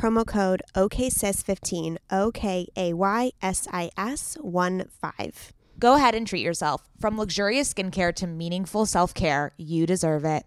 promo code OKSIS15, O K A Y S I S 1 5. Go ahead and treat yourself. From luxurious skincare to meaningful self care, you deserve it.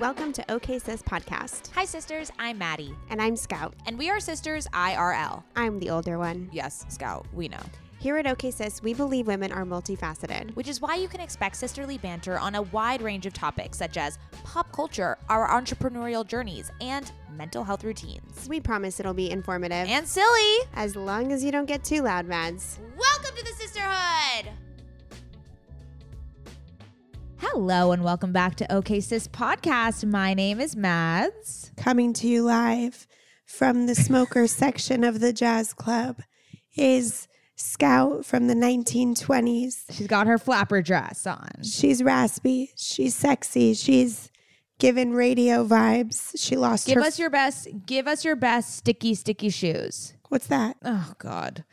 Welcome to OK Sis Podcast. Hi, sisters. I'm Maddie. And I'm Scout. And we are sisters IRL. I'm the older one. Yes, Scout, we know. Here at OK Sis, we believe women are multifaceted, which is why you can expect sisterly banter on a wide range of topics such as pop culture, our entrepreneurial journeys, and mental health routines. We promise it'll be informative and silly, as long as you don't get too loud, Mads. Welcome to the sisterhood. Hello and welcome back to OK Sis Podcast. My name is Mads. Coming to you live from the smoker section of the jazz club is scout from the 1920s. She's got her flapper dress on. She's raspy. She's sexy. She's given radio vibes. She lost Give her. us your best. Give us your best sticky, sticky shoes. What's that? Oh, God.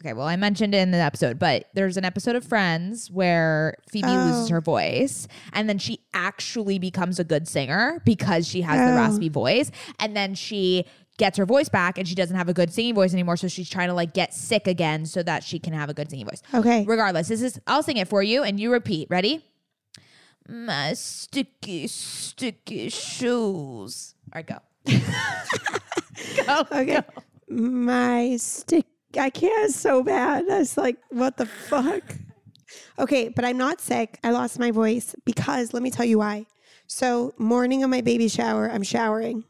Okay, well, I mentioned it in the episode, but there's an episode of Friends where Phoebe oh. loses her voice and then she actually becomes a good singer because she has oh. the raspy voice. And then she gets her voice back and she doesn't have a good singing voice anymore. So she's trying to like get sick again so that she can have a good singing voice. Okay. Regardless, this is, I'll sing it for you and you repeat. Ready? My sticky, sticky shoes. All right, go. go. Okay. Go. My stick. I can't so bad. That's like, what the fuck? Okay, but I'm not sick. I lost my voice because let me tell you why. So, morning of my baby shower, I'm showering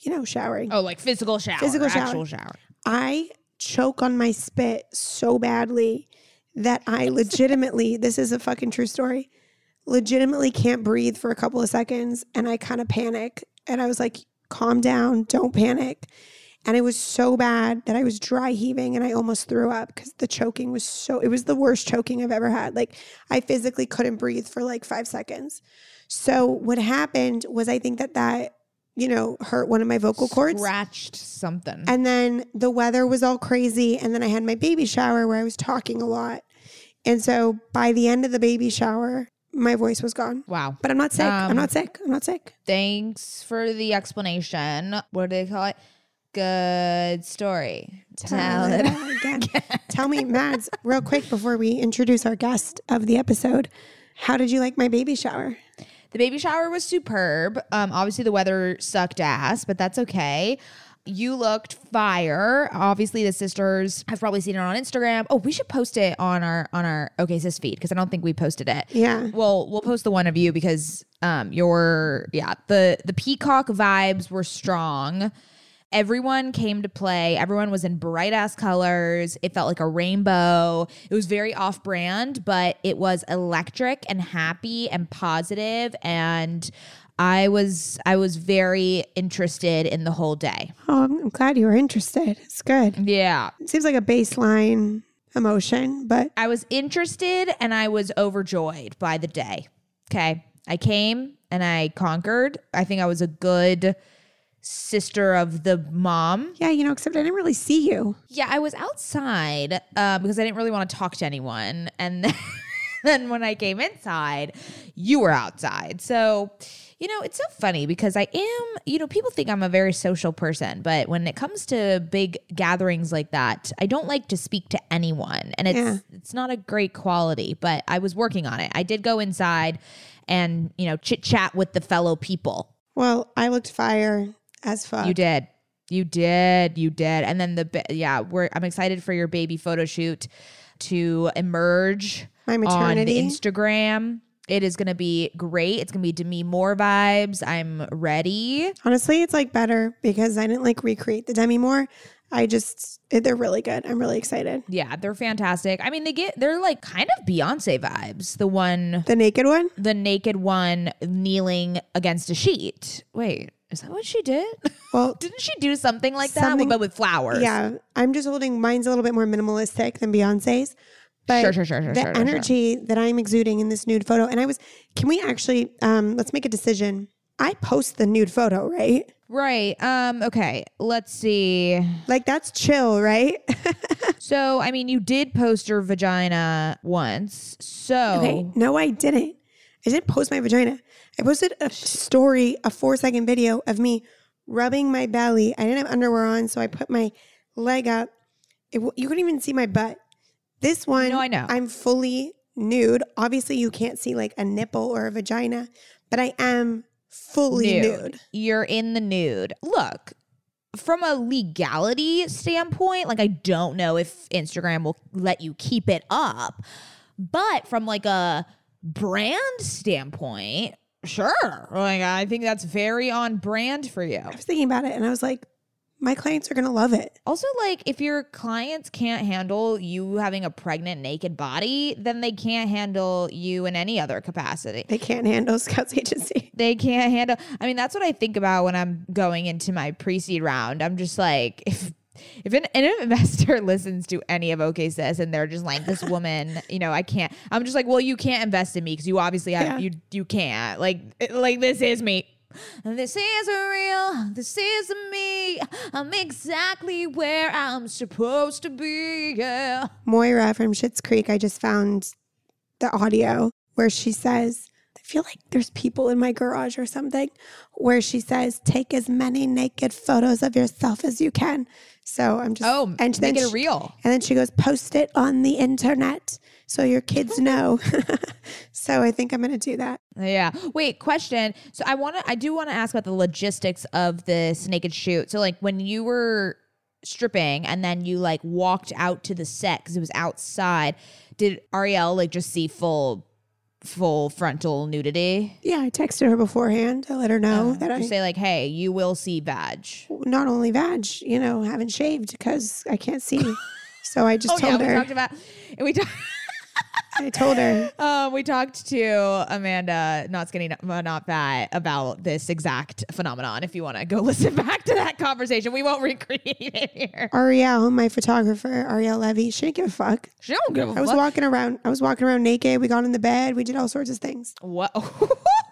you know, showering. Oh, like physical shower. Physical shower. Actual shower. I choke on my spit so badly that I legitimately, this is a fucking true story, legitimately can't breathe for a couple of seconds. And I kind of panic. And I was like, calm down, don't panic. And it was so bad that I was dry heaving and I almost threw up because the choking was so, it was the worst choking I've ever had. Like I physically couldn't breathe for like five seconds. So what happened was I think that that you know, hurt one of my vocal cords. Scratched something. And then the weather was all crazy. And then I had my baby shower where I was talking a lot. And so by the end of the baby shower, my voice was gone. Wow. But I'm not sick. Um, I'm not sick. I'm not sick. Thanks for the explanation. What do they call it? Good story. Tell, Tell it, it again. Tell me, Mads, real quick before we introduce our guest of the episode. How did you like my baby shower? The baby shower was superb. Um, obviously, the weather sucked ass, but that's okay. You looked fire. Obviously, the sisters have probably seen it on Instagram. Oh, we should post it on our on our OK Sis feed because I don't think we posted it. Yeah. Well, we'll post the one of you because um your yeah the the peacock vibes were strong everyone came to play. Everyone was in bright ass colors. It felt like a rainbow. It was very off brand, but it was electric and happy and positive and I was I was very interested in the whole day. Oh, I'm glad you were interested. It's good. Yeah. It seems like a baseline emotion, but I was interested and I was overjoyed by the day. Okay. I came and I conquered. I think I was a good sister of the mom. yeah, you know, except I didn't really see you. Yeah, I was outside uh, because I didn't really want to talk to anyone. And then, then when I came inside, you were outside. So, you know, it's so funny because I am, you know, people think I'm a very social person, but when it comes to big gatherings like that, I don't like to speak to anyone. And it's Yeah. it's not a great quality, but I was working on it. I did go inside and, you know, chit chat with the fellow people. Well, I looked fire as fuck. You did. You did. You did. And then the yeah, we're I'm excited for your baby photo shoot to emerge My on maternity. Instagram. It is going to be great. It's going to be Demi Moore vibes. I'm ready. Honestly, it's like better because I didn't like recreate the Demi Moore. I just they're really good. I'm really excited. Yeah, they're fantastic. I mean, they get they're like kind of Beyonce vibes. The one The naked one? the naked one kneeling against a sheet. Wait, is that what she did? Well, Didn't she do something like that but with flowers? yeah. I'm just holding mine's a little bit more minimalistic than Beyonce's. But Sure, sure, sure, sure, the sure, sure, sure. energy that I'm exuding in this nude photo, and I was, can we actually, um, let's make a decision. I post the nude photo, right? Right. Um okay, let's see. Like that's chill, right? So, I mean, you did post your vagina once. So, Okay. No, I didn't. I didn't post my vagina. I posted a story, a four second video of me rubbing my belly. I didn't have underwear on, so I put my leg up. It, you couldn't even see my butt. This one, No, I know. I'm fully nude. Obviously, you can't see like a nipple or a vagina, but I am fully nude. You're in the nude. Look, from a legality standpoint, like I don't know if Instagram will let you keep it up, but from like a brand standpoint, sure. Like I think that's very on brand for you. I was thinking about it, and I was like, my clients are gonna love it. Also, like if your clients can't handle you having a pregnant naked body, then they can't handle you in any other capacity. They can't handle Scouts Agency. they can't handle i mean that's what i think about when i'm going into my pre-seed round i'm just like if if an, an investor listens to any of OK Sis and they're just like this woman, you know, I can't. I'm just like, well, you can't invest in me because you obviously have Yeah. you you can't. Like like this is me. This is real. This is me. I'm exactly where I'm supposed to be. Yeah. Moira from Schitt's Creek, I just found the audio where she says, I feel like there's people in my garage or something, where she says, take as many naked photos of yourself as you can. So I'm just, Oh, and then make it she- real. And then she goes, post it on the internet so your kids know. so I think I'm going to do that. Yeah. Wait, question. So I want to I do want to ask about the logistics of this naked shoot. So like when you were stripping and then you like walked out to the set cuz it was outside, did Ariel like just see full full frontal nudity? Yeah, I texted her beforehand to let her know uh-huh. that I say like, "Hey, you will see vag." not only vag, you know, haven't shaved because I can't see. So I just Oh yeah, told we her. talked about and we talked I told her. Um, we talked to Amanda, not skinny, not, not fat, about this exact phenomenon. If you want to go listen back to that conversation, we won't recreate it here. Ariel, my photographer, Ariel Levy, she didn't give a fuck. She don't give a I was walking around. I was walking around naked. We got in the bed. We did all sorts of things. What?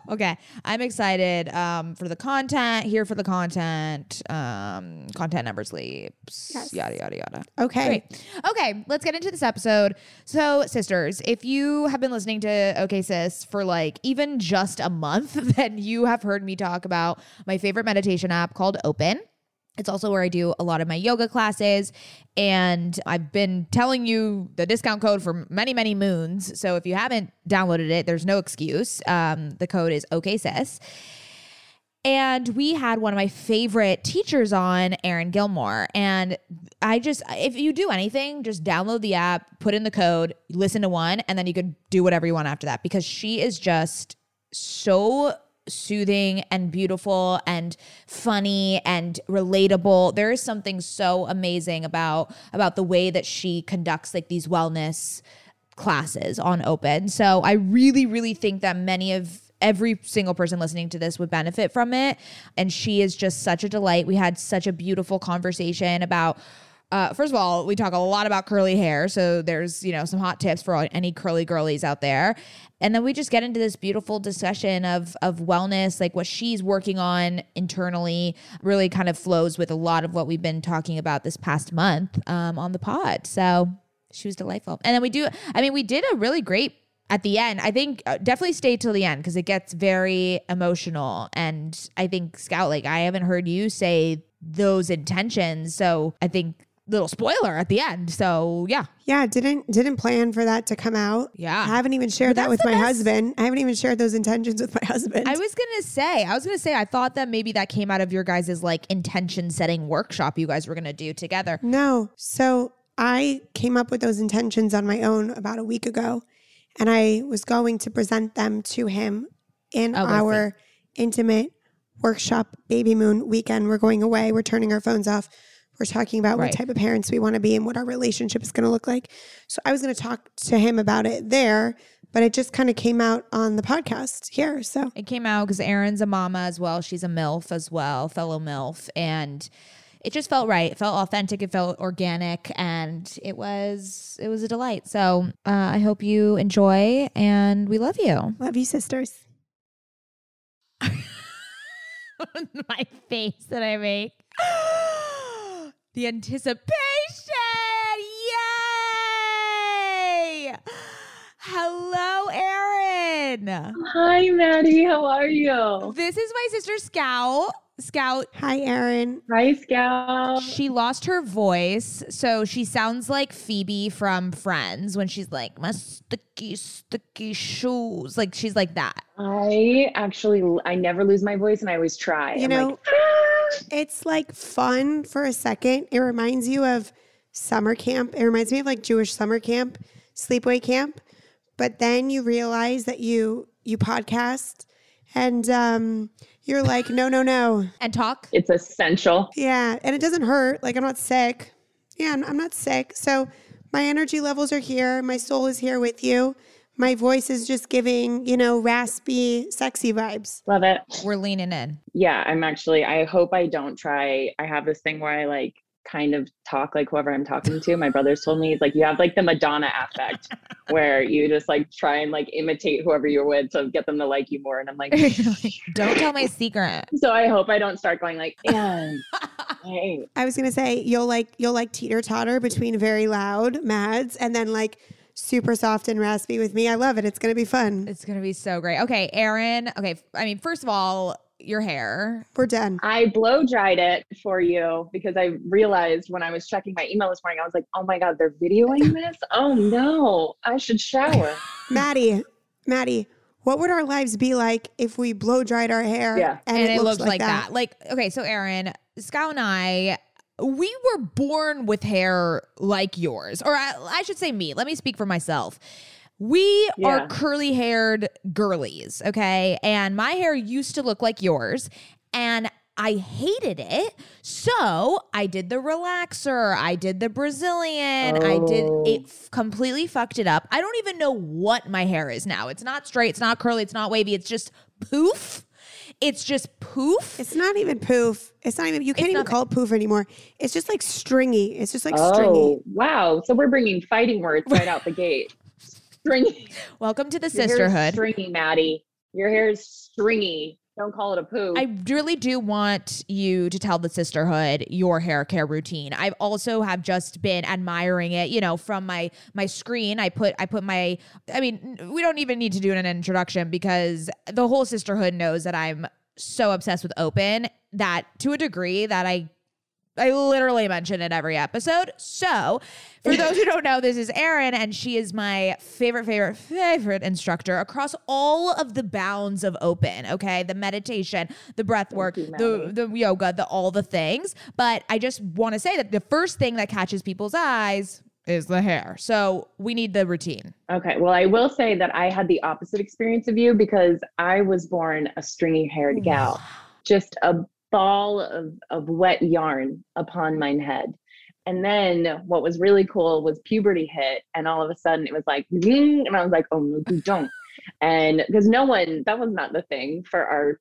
Okay, I'm excited um, for the content. Here for the content. Um, content never sleeps. Yes. Yada yada yada. Okay. Great. Okay, let's get into this episode. So, sisters, if you have been listening to OK Sis for like even just a month, then you have heard me talk about my favorite meditation app called Open. It's also where I do a lot of my yoga classes. And I've been telling you the discount code for many, many moons. So if you haven't downloaded it, there's no excuse. Um, the code is OKSIS. And we had one of my favorite teachers on, Erin Gilmore. And I just, if you do anything, just download the app, put in the code, listen to one, and then you could do whatever you want after that because she is just so soothing and beautiful and funny and relatable. There is something so amazing about about the way that she conducts like these wellness classes on open. So I really really think that many of every single person listening to this would benefit from it and she is just such a delight. We had such a beautiful conversation about uh, first of all, we talk a lot about curly hair. So there's, you know, some hot tips for any curly girlies out there. And then we just get into this beautiful discussion of of wellness, like what she's working on internally, really kind of flows with a lot of what we've been talking about this past month um, on the pod. So she was delightful. And then we do, I mean, we did a really great at the end. I think uh, definitely stay till the end because it gets very emotional. And I think Scout, like, I haven't heard you say those intentions. So I think little spoiler at the end. So yeah. Yeah, didn't didn't plan for that to come out. Yeah. I haven't even shared that with my best- husband. I haven't even shared those intentions with my husband. I was gonna say, I was gonna say, I thought that maybe that came out of your guys' like intention setting workshop you guys were gonna do together. No. So I came up with those intentions on my own about a week ago, and I was going to present them to him in Oh, our intimate workshop baby moon weekend. We're going away. We're turning our phones off. We're talking about Right. what type of parents we want to be and what our relationship is going to look like. So I was going to talk to him about it there, but it just kind of came out on the podcast here. So It came out because Erin's a mama as well. She's a MILF as well, fellow MILF. And it just felt right. It felt authentic. It felt organic, and it was it was a delight. So uh, I hope you enjoy, and we love you. love you, sisters. My face that I make. The anticipation! Yay! Hello, Erin. Hi, Maddie. How are you? This is my sister Scout. Scout Hi, Erin. Hi, Scout. She lost her voice, so she sounds like Phoebe from Friends when she's like, my sticky, sticky shoes. Like she's like that. I actually, I never lose my voice, and I always try. You I'm know, like, "Ah." It's like fun for a second. It reminds you of summer camp. It reminds me of like Jewish summer camp, sleepaway camp. But then you realize that you you podcast and um you're like, no, no, no. And talk. it's essential. Yeah. And it doesn't hurt. Like I'm not sick. Yeah, I'm, I'm not sick. So my energy levels are here. My soul is here with you. My voice is just giving, you know, raspy, sexy vibes. Love it. We're leaning in. Yeah, I'm actually, I hope I don't try. I have this thing where I like kind of talk like whoever I'm talking to. My brother's told me, he's like, you have like the Madonna affect where you just like try and like imitate whoever you're with to get them to like you more. And I'm like, Don't tell my secret. so I hope I don't start going like, and hey, I was gonna say you'll like you'll like teeter totter between very loud Mads and then like super soft and raspy with me. I love it. It's gonna be fun. It's gonna be so great. Okay, Erin. Okay, I mean, first of all, your hair. We're done. I blow dried it for you because I realized when I was checking my email this morning, I was like, oh my God, they're videoing this? Oh no, I should shower. Maddie, Maddie, what would our lives be like if we blow dried our hair Yeah. and, and, it, looks looked like, that. Like, okay, so Erin, Scout and I, we were born with hair like yours, or I, I should say me. Let me speak for myself. We are curly haired girlies, okay? And my hair used to look like yours. And I hated it. So I did the relaxer. I did the Brazilian. I did Oh. it f- completely fucked it up. I don't even know what my hair is now. It's not straight. It's not curly. It's not wavy. It's just poof. It's just poof. It's not even poof. It's not even you can't even call it poof anymore. It's just like stringy. It's just like oh, stringy. oh, wow. So we're bringing fighting words right out the gate. Stringy. Welcome to the Your hair is sisterhood. Stringy, Maddie. Your hair is stringy. Don't call it a poo. I really do want you to tell the sisterhood your hair care routine. I've also have just been admiring it, you know, from my my screen. I put I put my I mean, we don't even need to do an introduction because the whole sisterhood knows that I'm so obsessed with open that to a degree that I I literally mention it every episode. So, for those who don't know, this is Erin, and she is my favorite, favorite, favorite instructor across all of the bounds of open. Okay, the meditation, the breath work, you, the the yoga, the all the things. But I just want to say that the first thing that catches people's eyes is the hair. So we need the routine. okay. Well, I will say that I had the opposite experience of you because I was born a stringy haired gal. Just a ball of, of wet yarn upon mine head. And then what was really cool was puberty hit, and all of a sudden it was like, and I was like, oh no, you don't. And because no one, that was not the thing for our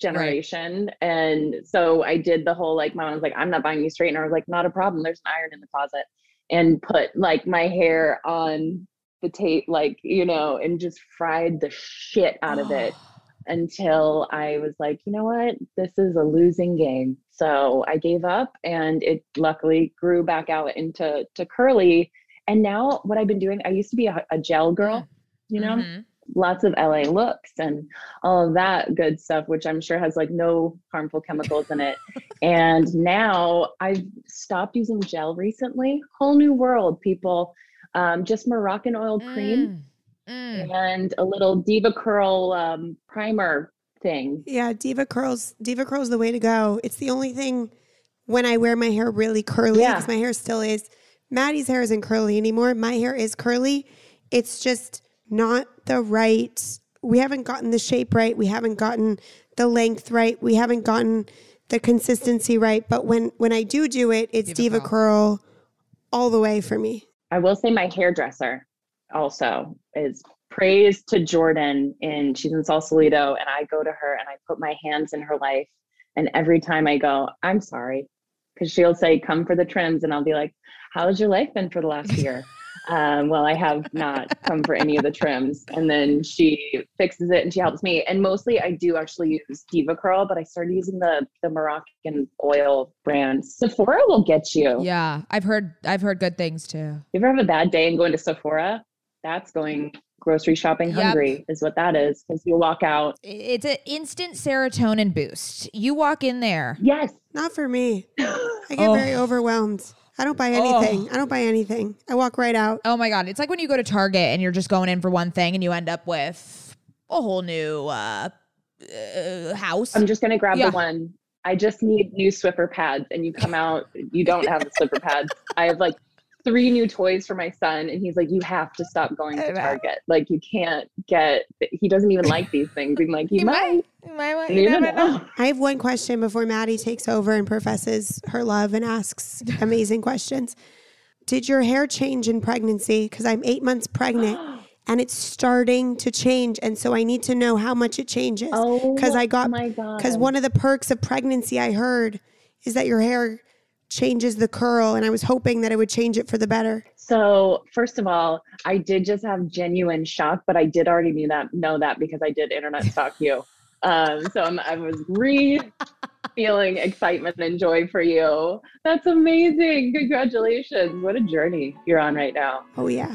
generation. And so I did the whole like my mom was like, I'm not buying you straightener. I was like, not a problem. There's an iron in the closet. And put like my hair on the tape, like, you know, and just fried the shit out of it until I was like, you know what? This is a losing game. So I gave up and it luckily grew back out into to curly. And now what I've been doing, I used to be a, a gel girl, you know, Mhm. lots of LA looks and all of that good stuff, which I'm sure has like no harmful chemicals in it. and now I've stopped using gel recently. Whole new world, people. Um, just Moroccanoil cream Mm. Mm. and a little DevaCurl um, primer thing. Yeah, DevaCurls. Diva curls the way to go. It's the only thing when I wear my hair really curly Yeah. because my hair still is. Maddie's hair isn't curly anymore. My hair is curly. It's just not the right. We haven't gotten the shape right. We haven't gotten the length right. We haven't gotten the consistency right. But when when I do do it, it's Diva Diva, curl. curl all the way for me. I will say my hairdresser also is praise to Jordan and she's in Sausalito and I go to her and I put my hands in her life and every time I go, I'm sorry. Cause she'll say, come for the trims and I'll be like, how's your life been for the last year? um, well, I have not come for any of the trims. And then she fixes it and she helps me. And mostly I do actually use DevaCurl, but I started using the, the Moroccan oil brand. Sephora will get you. Yeah, I've heard I've heard good things too. you ever have a bad day and go into Sephora? That's going grocery shopping Yep. hungry, is what that is. Because you'll walk out. It's an instant serotonin boost. You walk in there. Yes. Not for me. I get Oh. very overwhelmed. I don't buy anything. I don't buy anything. I walk right out. Oh my god, it's like when you go to Target and you're just going in for one thing and you end up with a whole new uh, uh house. I'm just gonna grab Yeah. the one. I just need new Swiffer pads, and you come out. You don't have the Swiffer pads. I have like three new toys for my son, and he's like, "You have to stop going to Target. Like you can't get. He doesn't even like these things." I'm like, "He, You might. You might want- You you never never know. know." I have one question before Maddie takes over and professes her love and asks amazing questions. Did your hair change in pregnancy? Because I'm eight months pregnant and it's starting to change. And so I need to know how much it changes. Oh, Because I got, my because one of the perks of pregnancy I heard is that your hair changes the curl. And I was hoping that it would change it for the better. So first of all, I did just have genuine shock, but I did already knew that know that because I did internet stalk you. Um, so I'm, I was re feeling excitement and joy for you. That's amazing. Congratulations. What a journey you're on right now. Oh, yeah.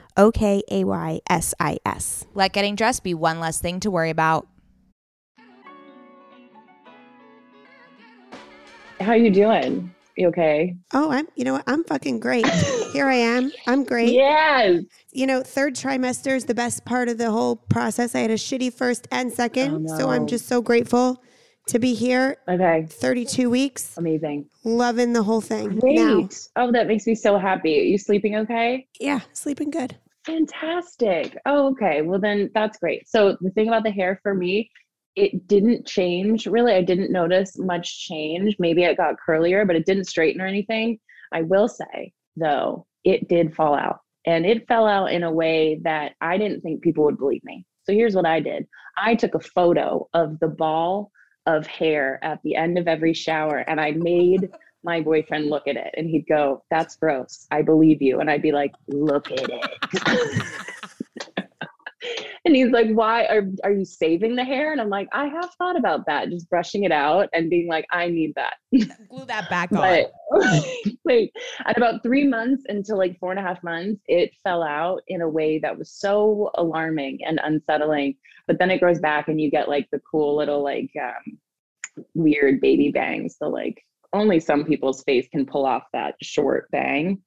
O K A Y S I S. Let getting dressed be one less thing to worry about. How are you doing? You okay? Oh, I'm, you know what? I'm fucking great. Here I am. I'm great. Yes. You know, third trimester is the best part of the whole process. I had a shitty first and second. Oh, So I'm just so grateful to be here. Okay. 32 weeks, Amazing. loving the whole thing. Great. Now, Oh, that makes me so happy. Are you sleeping okay? yeah, sleeping good. Fantastic. Oh, okay. Well, then that's great. So the thing about the hair for me, it didn't change really. I didn't notice much change. Maybe it got curlier, but it didn't straighten or anything. I will say, though, it did fall out. And it fell out in a way that I didn't think people would believe me. So here's what I did I took a photo of the ball of hair at the end of every shower and I made my boyfriend look at it and he'd go, That's gross. I believe you. And I'd be like, Look at it. and he's like, Why are, are you saving the hair? And I'm like, I have thought about that, just brushing it out and being like, I need that. Glue that back on. Wait, at about three months into like four and a half months, it fell out in a way that was so alarming and unsettling. But then it grows back and you get like the cool little like um, weird baby bangs. So like only some people's face can pull off that short bang.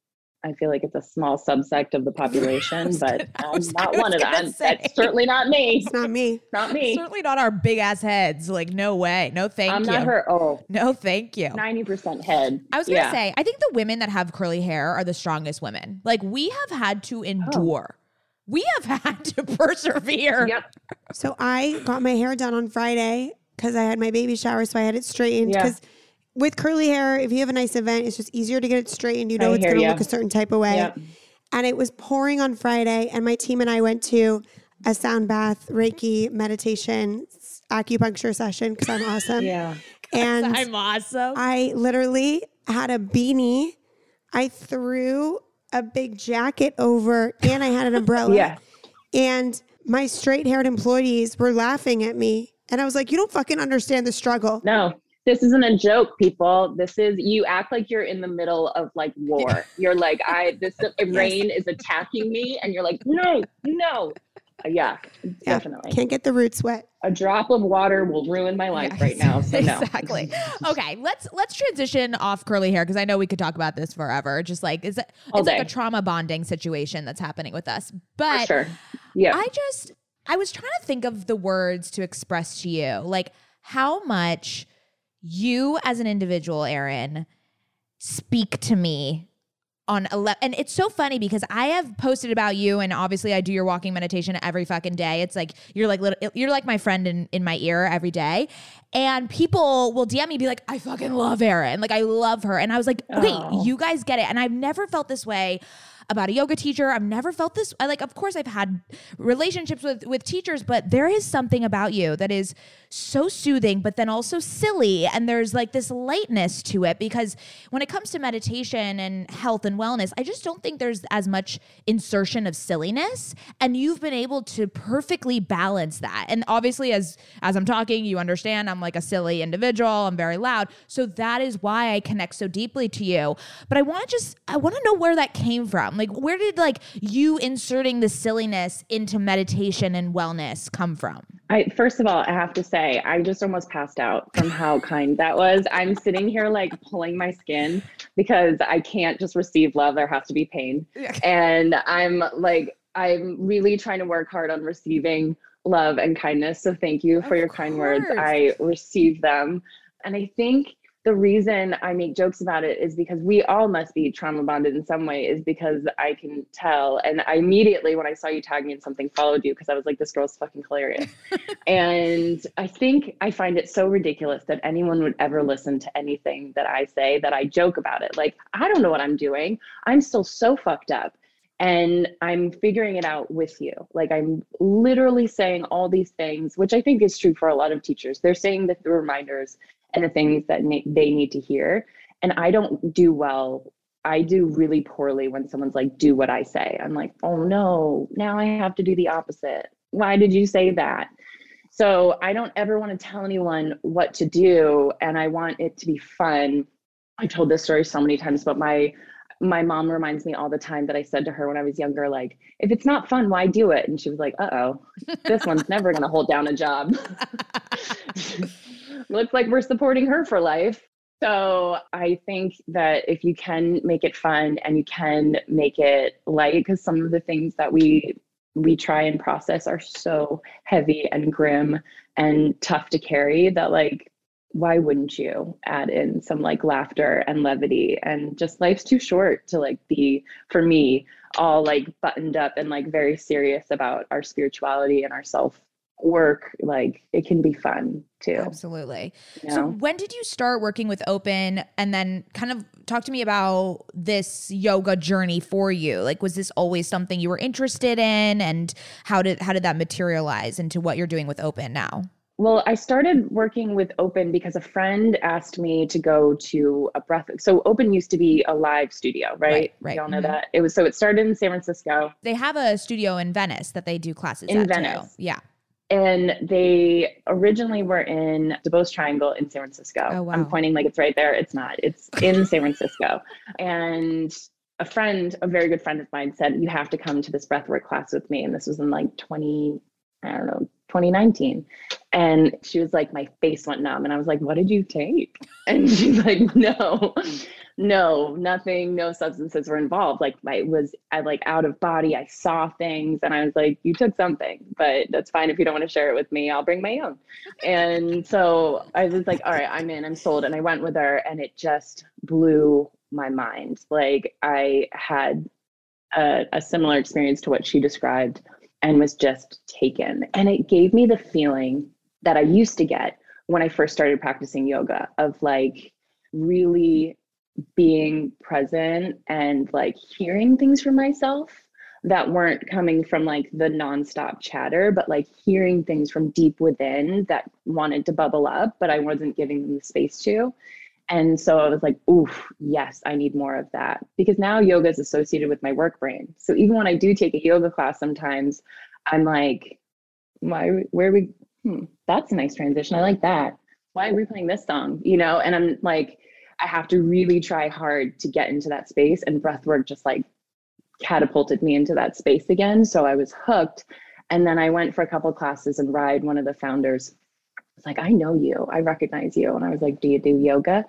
I feel like it's a small subsect of the population, but gonna- I I'm not one of gonna them. say. That's certainly not me. It's not me. Not me. Certainly not our big ass heads. Like, no way. No, thank you. I'm not her. Oh, No, thank you. 90% head. I was gonna Yeah. say, I think the women that have curly hair are the strongest women. Like, we have had to oh. endure. We have had to persevere. Yep. So I got my hair done on Friday because I had my baby shower, so I had it straightened. Yeah. Because with curly hair, if you have a nice event, it's just easier to get it straightened. You know I it's going to look a certain type of way. Yep. And it was pouring on Friday, and my team and I went to a sound bath, Reiki meditation, acupuncture session because I'm awesome. Yeah. And I'm awesome. I literally had a beanie. I threw a big jacket over, and I had an umbrella. Yeah. And my straight haired employees were laughing at me. And I was like, you don't fucking understand the struggle. No, this isn't a joke, people. This is you act like you're in the middle of like war. You're like, I this rain is attacking me, and you're like, no, no. Uh, Yeah, Yeah. definitely. Can't get the roots wet. A drop of water will ruin my life right now. So no. exactly. okay, let's let's transition off curly hair because I know we could talk about this forever. Just like is it, it's like a trauma bonding situation that's happening with us. For But sure. Yeah. I just I was trying to think of the words to express to you, like how much you as an individual, Erin, speak to me on 11 and it's so funny because i have posted about you and obviously i do your walking meditation every fucking day. It's like you're like lit- you're like my friend in, in my ear every day. And people will dm me be like i fucking love erin. Like i love her. And i was like okay Oh. you guys get it. And i've never felt this way about a yoga teacher. I've never felt this. I like, of course, I've had relationships with with teachers, but there is something about you that is so soothing, but then also silly. And there's like this lightness to it because when it comes to meditation and health and wellness, I just don't think there's as much insertion of silliness. And you've been able to perfectly balance that. And obviously, as as I'm talking, you understand I'm like a silly individual. I'm very loud. So that is why I connect so deeply to you. But I want to just I want to know where that came from. Like where did like you inserting the silliness into meditation and wellness come from? I first of all, I have to say, I just almost passed out from how kind that was. I'm sitting here like pulling my skin because I can't just receive love. There has to be pain. And I'm like, I'm really trying to work hard on receiving love and kindness. So thank you for Of your kind words. I receive them. And I think the reason I make jokes about it is because we all must be trauma bonded in some way, is because I can tell. And I immediately, when I saw you tag me in something, followed you because I was like, this girl's fucking hilarious. and I think I find it so ridiculous that anyone would ever listen to anything that I say, that I joke about it. Like, I don't know what I'm doing. I'm still so fucked up. And I'm figuring it out with you. Like, I'm literally saying all these things, which I think is true for a lot of teachers. They're saying the, the reminders and the things that they need to hear. And I don't do well. I do really poorly when someone's like, do what I say. I'm like, oh no, now I have to do the opposite. Why did you say that? So I don't ever want to tell anyone what to do. And I want it to be fun. I told this story so many times, but my my mom reminds me all the time that I said to her when I was younger, like, if it's not fun, why do it? And she was like, uh oh, this one's never going to hold down a job. Looks like we're supporting her for life. So I think that if you can make it fun and you can make it light, because some of the things that we we try and process are so heavy and grim and tough to carry that like why wouldn't you add in some like laughter and levity and just life's too short to like be for me all like buttoned up and like very serious about our spirituality and our self work like it can be fun too Absolutely. you So when did you start working with Open and then kind of talk to me about this yoga journey for you? Like was this always something you were interested in and how did how did that materialize into what you're doing with Open now? Well, I started working with Open because a friend asked me to go to a breath. So Open used to be a live studio, right? Right, right. Y'all know Mhm. that. It was so it started in San Francisco. They have a studio in Venice that they do classes In at too. Venice. Yeah. And they originally were in Duboce Triangle in San Francisco. Oh, wow. I'm pointing like it's right there. It's not. It's in San Francisco. And a friend, a very good friend of mine, said, You have to come to this breathwork class with me. And this was in like 20, I don't know, 2019. And she was like, My face went numb. And I was like, What did you take? And she's like, No, no, nothing, no substances were involved. Like I was I like out of body. I saw things and I was like, You took something, but that's fine if you don't want to share it with me. I'll bring my own. And so I was like, All right, I'm in, I'm sold. And I went with her and it just blew my mind. Like I had a, a similar experience to what she described and was just taken. And it gave me the feeling that I used to get when I first started practicing yoga of like really being present and like hearing things for myself that weren't coming from like the nonstop chatter, but like hearing things from deep within that wanted to bubble up, but I wasn't giving them the space to. And so I was like, oof, yes, I need more of that. Because now yoga is associated with my work brain. So even when I do take a yoga class, sometimes I'm like, why, where are we? Hmm, that's a nice transition. I like that. Why are we playing this song? You know, and I'm like, I have to really try hard to get into that space. And breath work just like catapulted me into that space again. So I was hooked. And then I went for a couple classes and Ride, one of the founders, like, I know you, I recognize you. And I was like, Do you do yoga?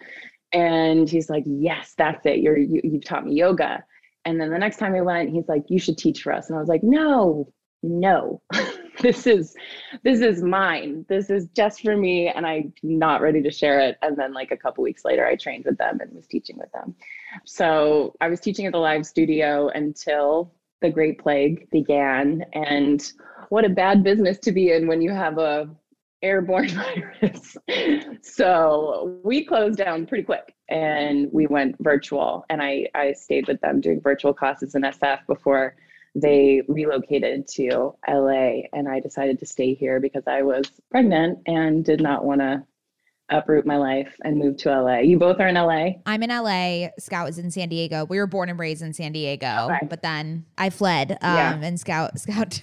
And he's like, Yes, that's it. You're you, you've taught me yoga. And then the next time I went, he's like, You should teach for us. And I was like, No, no. this is this is mine. This is just for me. And I'm not ready to share it. And then like a couple weeks later, I trained with them and was teaching with them. So I was teaching at the live studio until the Great Plague began. And what a bad business to be in when you have a airborne virus. so we closed down pretty quick and we went virtual. And I, I stayed with them doing virtual classes in SF before they relocated to LA. And I decided to stay here because I was pregnant and did not want to uproot my life and move to LA. You both are in LA? I'm in LA. Scout is in San Diego. We were born and raised in San Diego, okay. but then I fled um, yeah. and Scout Scout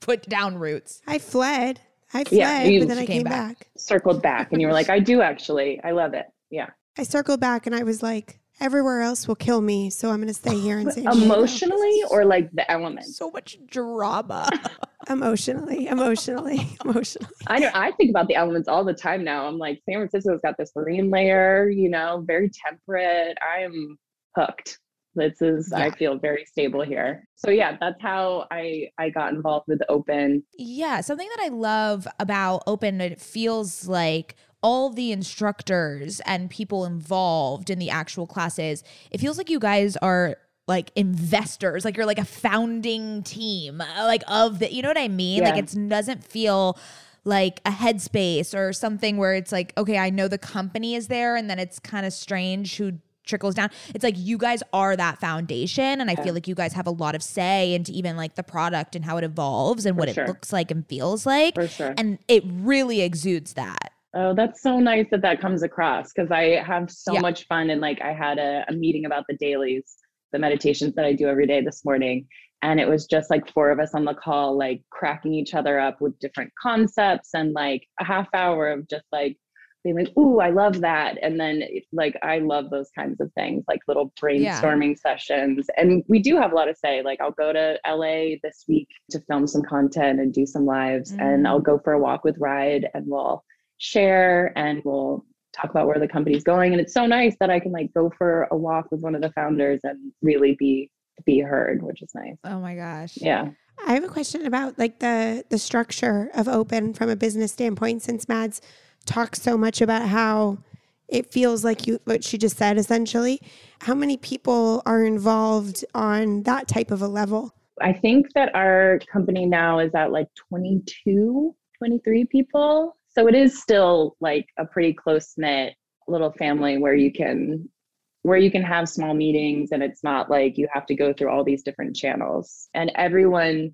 put down roots. I fled. I fled, yeah, but then I came back. back. Circled back and you were like, I do actually. I love it. Yeah. I circled back and I was like, everywhere else will kill me, so I'm going to stay here and San Diego. Emotionally or like the elements? So much drama. emotionally, emotionally, emotionally. I know. I think about the elements all the time now. I'm like, San Francisco's got this marine layer, you know, very temperate. I'm hooked. This is yeah. I feel very stable here. So yeah, that's how I I got involved with Open. Yeah, something that I love about Open it feels like all the instructors and people involved in the actual classes, it feels like you guys are like investors, like you're like a founding team, like of the, you know what I mean? Yeah. Like it doesn't feel like a headspace or something where it's like, okay, I know the company is there, and then it's kind of strange who trickles down. It's like you guys are that foundation, and I feel like you guys have a lot of say into even like the product and how it evolves and For what sure. it looks like and feels like. For sure. And it really exudes that. Oh, that's so nice that that comes across because I have so yeah. much fun. And like, I had a, a, meeting about the dailies, the meditations that I do every day this morning. And it was just like four of us on the call, like cracking each other up with different concepts and like a half hour of just like being like, Ooh, I love that. And then like, I love those kinds of things, like little brainstorming yeah. sessions. And we do have a lot to say. Like, I'll go to LA this week to film some content and do some lives. Mm. And I'll go for a walk with Ride and we'll, share and we'll talk about where the company's going. And it's so nice that I can like go for a walk with one of the founders and really be be heard, which is nice. Oh my gosh. Yeah. I have a question about like the the structure of open from a business standpoint since Mads talks so much about how it feels like you what she just said essentially. How many people are involved on that type of a level? I think that our company now is at like 22, 23 people so it is still like a pretty close knit little family where you can where you can have small meetings and it's not like you have to go through all these different channels and everyone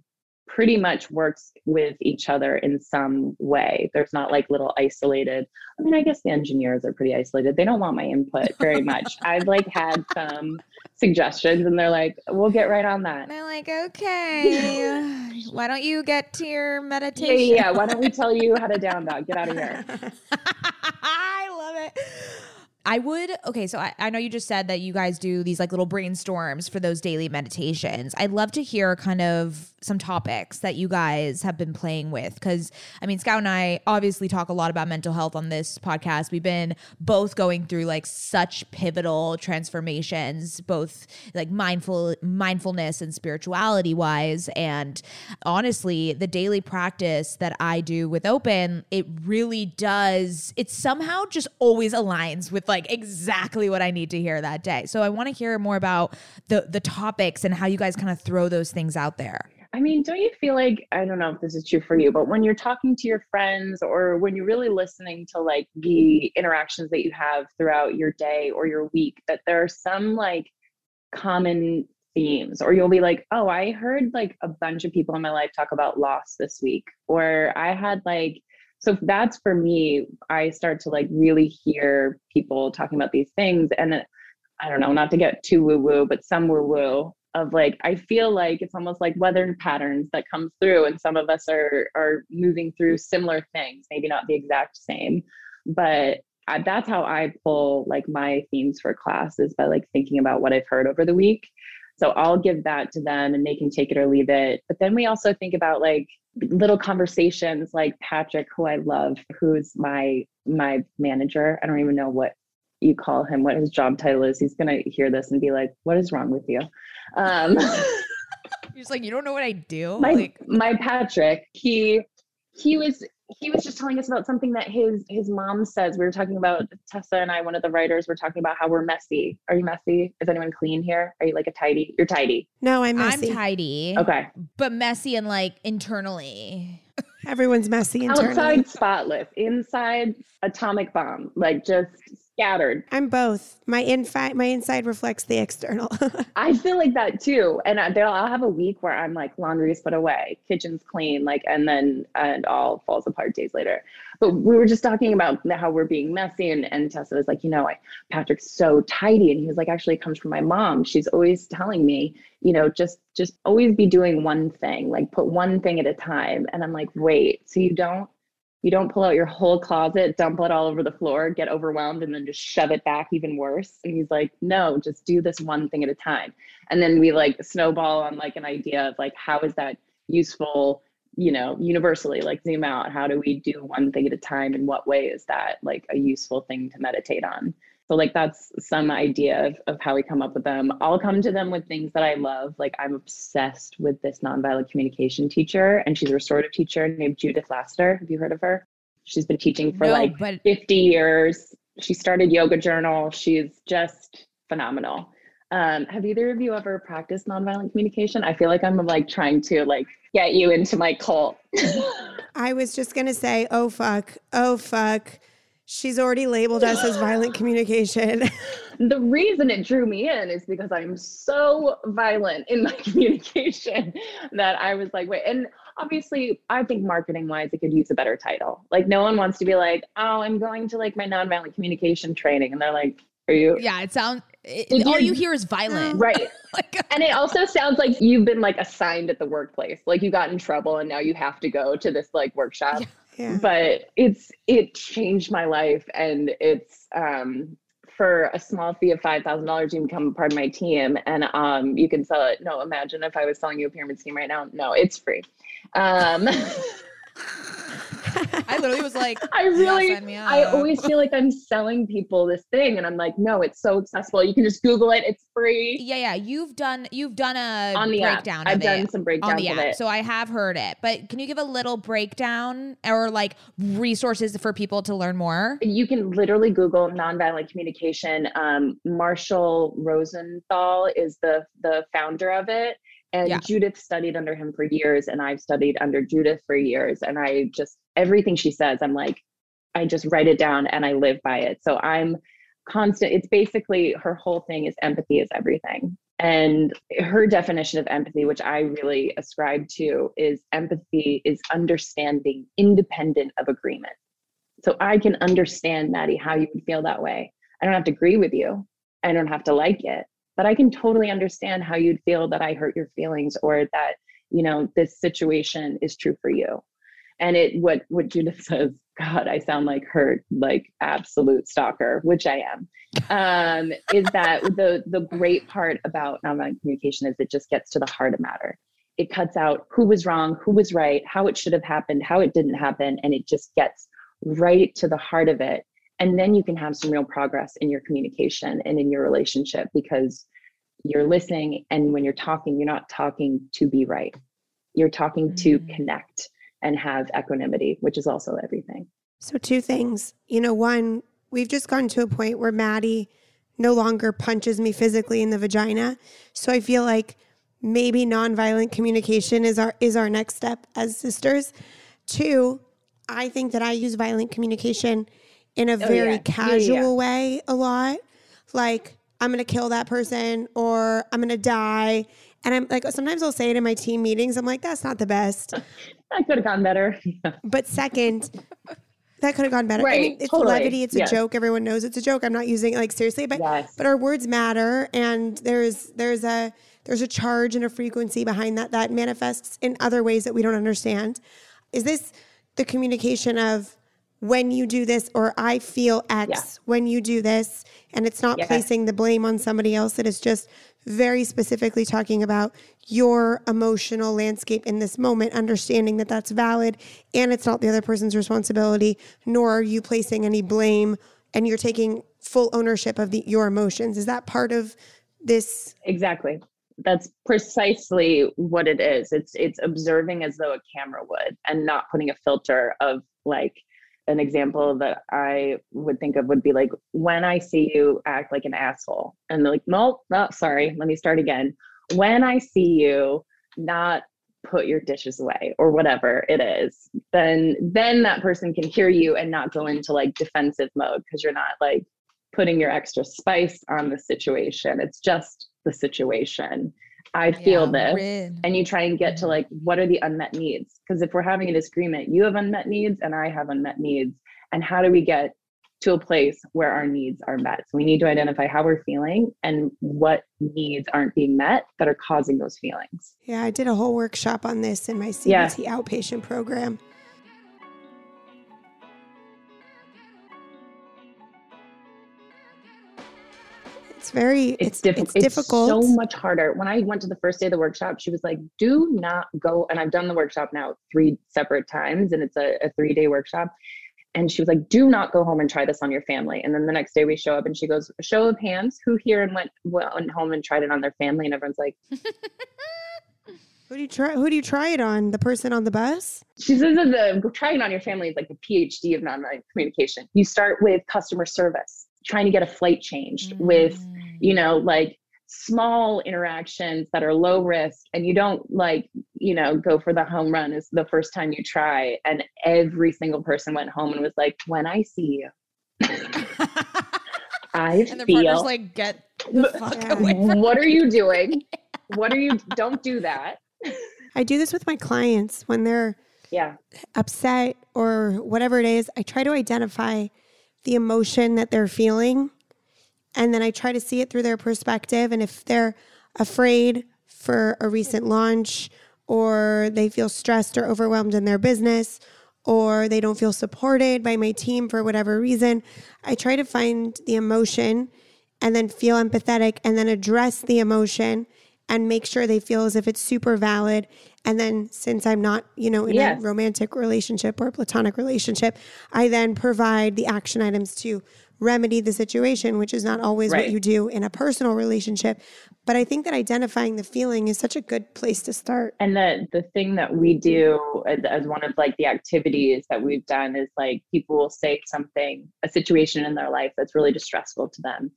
pretty much works with each other in some way. There's not like little isolated i mean i guess the engineers are pretty isolated. They don't want my input very much. I've like had some suggestions and they're like we'll get right on that. And they're like okay why don't you get to your meditation yeah, yeah. Why don't we tell you how to down dog? Get out of here. I love it I would okay, so I, I know you just said that you guys do these like little brainstorms for those daily meditations. I'd love to hear kind of some topics that you guys have been playing with because I mean Scout and I obviously talk a lot about mental health on this podcast. We've been both going through like such pivotal transformations, both like mindful mindfulness and spirituality wise. And honestly, the daily practice that I do with open, it really does, it somehow just always aligns with like exactly what I need to hear that day. So I want to hear more about the the topics and how you guys kind of throw those things out there. I mean, don't you feel like, I don't know if this is true for you, but when you're talking to your friends or when you're really listening to like the interactions that you have throughout your day or your week, that there are some like common themes, or you'll be like, oh, I heard like a bunch of people in my life talk about loss this week, or I had like, so that's for me, I start to like really hear people talking about these things. And I don't know, not to get too woo woo, but some woo woo of like i feel like it's almost like weather patterns that come through and some of us are are moving through similar things maybe not the exact same but I, that's how i pull like my themes for classes by like thinking about what i've heard over the week so i'll give that to them and they can take it or leave it. But then we also think about like little conversations like patrick who i love who's my my manager. I don't even know what you call him what his job title is. He's going to hear this and be like what is wrong with you? Um, You're like, you don't know what I do. My like, my Patrick, he he was he was just telling us about something that his his mom says. We were talking about Tessa and I, one of the writers, were talking about how we're messy. Are you messy? Is anyone clean here? Are you like a tidy? You're tidy. No, I'm messy. I'm tidy. Okay. But messy and like internally. Everyone's messy internally. Outside spotless, inside atomic bomb, like just scattered. I'm both. My inside, my inside reflects the external. I feel like that too. And I- I'll have a week where I'm like laundry's put away, kitchen's clean, like, and then and all falls apart days later. But we were just talking about how we're being messy, and and Tessa was like, you know, I, Patrick's so tidy, and he was like, actually, it comes from my mom. She's always telling me, you know, just just always be doing one thing, like put one thing at a time. And I'm like, wait, so you don't you don't pull out your whole closet, dump it all over the floor, get overwhelmed, and then just shove it back even worse. And he's like, no, just do this one thing at a time. And then we like snowball on like an idea of like, how is that useful, you know, universally, like zoom out. How do we do one thing at a time? In what way is that like a useful thing to meditate on? So like that's some idea of, of how we come up with them. I'll come to them with things that I love. Like I'm obsessed with this nonviolent communication teacher, and she's a restorative teacher named Judith Lasater. Have you heard of her? She's been teaching for No, like but 50 years. She started Yoga Journal. She's just phenomenal. Um, have either of you ever practiced nonviolent communication? I feel like I'm like trying to like get you into my cult. I was just gonna say, oh fuck, oh fuck. She's already labeled us as violent communication. the reason it drew me in is because I'm so violent in my communication that I was like, wait, and obviously I think marketing wise, it could use a better title. Like no one wants to be like, oh, I'm going to like my nonviolent communication training. And they're like, are you yeah, it sounds. It, all you're- you hear is violent. right? Like, And it also sounds like you've been like assigned at the workplace. Like you got in trouble and now you have to go to this like workshop. Yeah. Yeah. but it's it changed my life and it's um for a small fee of five thousand dollars you become part of my team and um you can sell it. No imagine if i was selling you a pyramid scheme right now. No it's free. Um I literally was like, i "Yeah, really me i always feel like i'm selling people this thing and i'm like no it's so accessible you can just google it it's free Yeah, yeah. You've done you've done a on the breakdown app i've done some on breakdowns the of app, it so I have heard it. But can you give a little breakdown or like resources for people to learn more? you can literally Google nonviolent communication. Um, Marshall Rosenthal is the the founder of it, and Yeah. Judith studied under him for years, and I've studied under Judith for years. And I just everything she says, I'm like, I just write it down and I live by it. So I'm constant. It's basically her whole thing is empathy is everything. And her definition of empathy, which I really ascribe to, is empathy is understanding independent of agreement. So I can understand, Maddie, how you would feel that way. I don't have to agree with you. I don't have to like it, but I can totally understand how you'd feel that I hurt your feelings or that, you know, this situation is true for you. And it what what Judith says, God, I sound like her like absolute stalker, which I am. Um, is that the the great part about nonviolent communication is it just gets to the heart of matter. It cuts out who was wrong, who was right, how it should have happened, how it didn't happen, and it just gets right to the heart of it and then you can have some real progress in your communication and in your relationship because you're listening and when you're talking you're not talking to be right you're talking to Mm. connect and have equanimity which is also everything So, two things. You know, one, we've just gotten to a point where Maddie no longer punches me physically in the vagina. So, I feel like maybe nonviolent communication is our is our next step as sisters. Two, I think that I use violent communication in a Oh, very yeah. Yeah, yeah, casual yeah. way a lot. Like, I'm gonna kill that person or I'm gonna die. And I'm like, sometimes I'll say it in my team meetings. I'm like, that's not the best. i could have gone better But second, that could have gone better. I Right, mean, it's totally, levity. It's yes. a joke. Everyone knows it's a joke. I'm not using it like seriously, but yes but our words matter, and there's there's a there's a charge and a frequency behind that that manifests in other ways that we don't understand. Is this the communication of when you do this, or I feel X Yeah. when you do this, and it's not Yes. placing the blame on somebody else. It is just very specifically talking about your emotional landscape in this moment, understanding that that's valid and it's not the other person's responsibility, nor are you placing any blame and you're taking full ownership of the, your emotions. Is that part of this? exactly that's precisely what it is it's it's observing as though a camera would and not putting a filter of like an example that i would think of would be like when i see you act like an asshole and they're like no no sorry let me start again. When i see you not put your dishes away or whatever it is then then that person can hear you and not go into like defensive mode because you're not like putting your extra spice on the situation. It's just the situation i feel Yeah, this rid. and you try and get to mm-hmm. like what are the unmet needs because if we're having a disagreement you have unmet needs and i have unmet needs and how do we get to a place where our needs are met so we need to identify how we're feeling and what needs aren't being met that are causing those feelings Yeah, I did a whole workshop on this in my CBT Yeah. outpatient program. It's very it's, it's, difficult it's difficult. so much harder when i went to the first day of the workshop she was like do not go and i've done the workshop now three separate times and it's a, a three day workshop and she was like do not go home and try this on your family and then the next day we show up and she goes show of hands who here and went went home and tried it on their family and everyone's like Who do you try? Who do you try it on? The person on the bus? she says that the trying on your family is like a phd of nonviolent communication you start with customer service trying to get a flight changed with Mm. You know like small interactions that are low risk and you don't like you know go for the home run is the first time you try and every single person went home and was like when i see you. I and the partner's feel like, get the fuck Yeah. away from what are you doing? What are you don't do that. I do this with my clients when they're yeah. upset or whatever it is. I try to identify the emotion that they're feeling and then I try to see it through their perspective. And if they're afraid for a recent launch or they feel stressed or overwhelmed in their business or they don't feel supported by my team for whatever reason, I try to find the emotion and then feel empathetic and then address the emotion and make sure they feel as if it's super valid. And then since I'm not, you know, in Yes. a romantic relationship or a platonic relationship, I then provide the action items to remedy the situation, which is not always what you do in a personal relationship. But I think that identifying the feeling is such a good place to start. and the the thing that we do as, as one of like the activities that we've done is like people will say something a situation in their life that's really distressful to them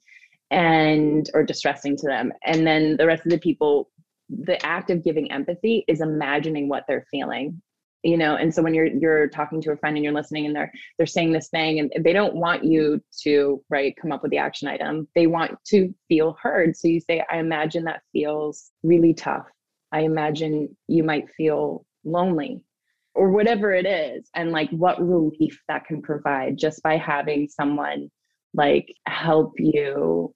and or distressing to them and then the rest of the people the act of giving empathy is imagining what they're feeling you know and so when you're you're talking to a friend and you're listening and they're they're saying this thing and they don't want you to right come up with the action item. They want to feel heard. So you say i imagine that feels really tough. I imagine you might feel lonely or whatever it is. And like what relief that can provide just by having someone like help you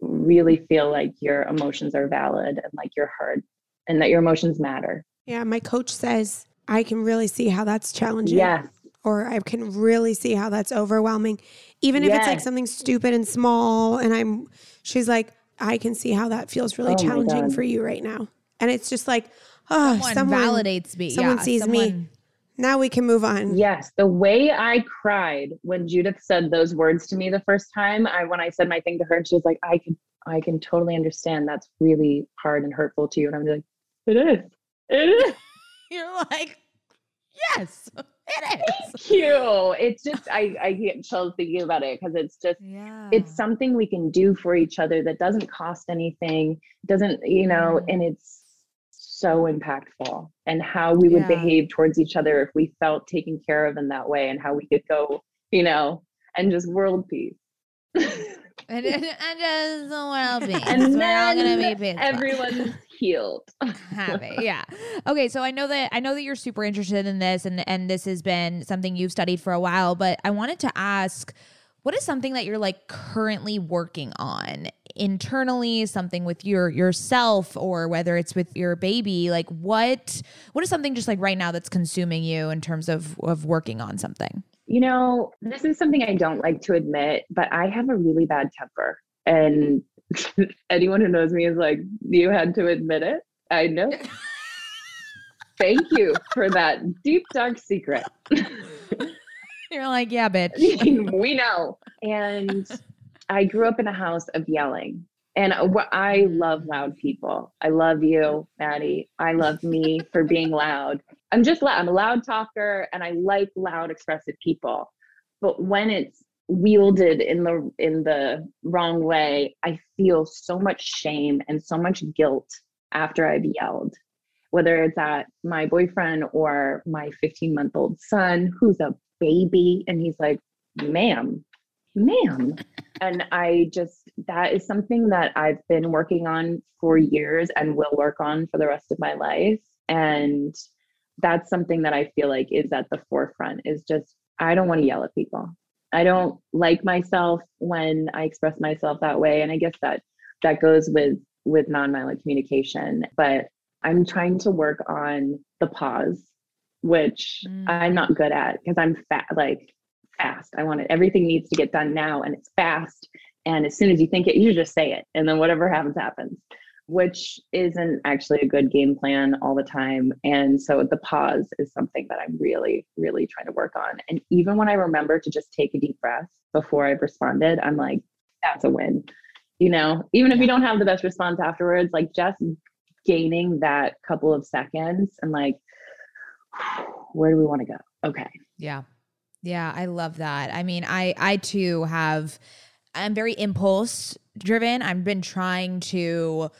really feel like your emotions are valid and like you're heard and that your emotions matter. Yeah, my coach says I can really see how that's challenging. yes Or I can really see how that's overwhelming. Even if it's like something stupid and small and I'm she's like, I can see how that feels really Oh challenging for you right now. And it's just like, oh, someone, someone, validates me someone yeah, sees me. Now we can move on. Yes, the way I cried when Judith said those words to me the first time, I when I said my thing to her, and she was like, "I can, I can totally understand. That's really hard and hurtful to you." And I'm like, "It is, it is you're like yes it is cute." It's just I, I get chills thinking about it because it's just yeah it's something we can do for each other that doesn't cost anything, doesn't you know, and it's so impactful. And how we would Yeah. behave towards each other if we felt taken care of in that way, and how we could go, you know, and just world peace. and, and, and just well being and we're then all gonna be peaceful. everyone's healed. happy yeah okay so i know that i know that you're super interested in this and and this has been something you've studied for a while but i wanted to ask what is something that you're like currently working on internally something with your yourself or whether it's with your baby like what what is something just like right now that's consuming you in terms of of working on something You know, this is something I don't like to admit, but I have a really bad temper. And anyone who knows me is like, you had to admit it. I know. Thank you for that deep, dark secret. you're like yeah bitch we know. And I grew up in a house of yelling. And I mm. love loud people. I love you, Maddie. I love me for being loud. I'm just loud. I'm a loud talker and I like loud, expressive people. But when it's wielded in the in the wrong way, I feel so much shame and so much guilt after I've yelled. whether it's at my boyfriend or my 15 month old son who's a baby and he's like, ma'am, ma'am. And I just, that is something that I've been working on for years and will work on for the rest of my life. And that's something that I feel like is at the forefront is just, I don't want to yell at people. I don't like myself when I express myself that way. And I guess that that goes with with nonviolent communication. But I'm trying to work on the pause, which mm. I'm not good at because I'm fat like fast. I want it. Everything needs to get done now and it's fast. And as soon as you think it, you just say it. And then whatever happens, happens, which isn't actually a good game plan all the time. And so the pause is something that I'm really, really trying to work on. And even when I remember to just take a deep breath before I've responded, I'm like, that's a win. You know, even if you don't have the best response afterwards, like just gaining that couple of seconds and like, where do we want to go? Okay. Yeah. Yeah, I love that. I mean, I I too have I'm very impulse driven. I've been trying to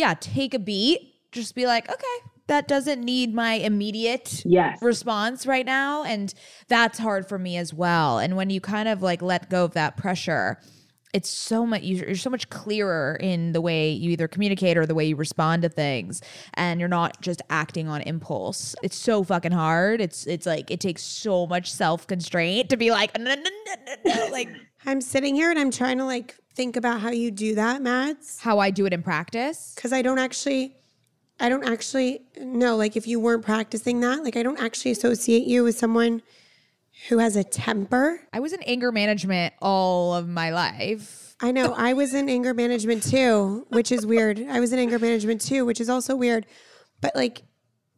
yeah, take a beat, just be like, okay, that doesn't need my immediate yes. response right now. And that's hard for me as well. And when you kind of like let go of that pressure, it's so much you're so much clearer in the way you either communicate or the way you respond to things. And you're not just acting on impulse. It's so fucking hard. It's it's like it takes so much self-constraint to be like no, no, no, like i'm sitting here and i'm trying to like think about how you do that mads how i do it in practice because i don't actually i don't actually know like if you weren't practicing that like i don't actually associate you with someone who has a temper. I was in anger management all of my life. I know. I was in anger management too, which is weird. I was in anger management too, which is also weird. But like,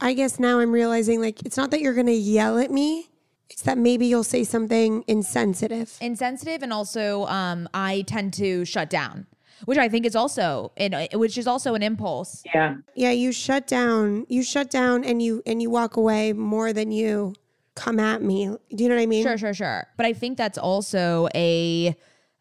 I guess now I'm realizing like, it's not that you're going to yell at me. It's that maybe you'll say something insensitive. Insensitive. And also, um, I tend to shut down which I think is also in which is also an impulse. Yeah. Yeah, you shut down. You shut down and you and you walk away more than you come at me. Do you know what I mean? Sure, sure, sure. But I think that's also a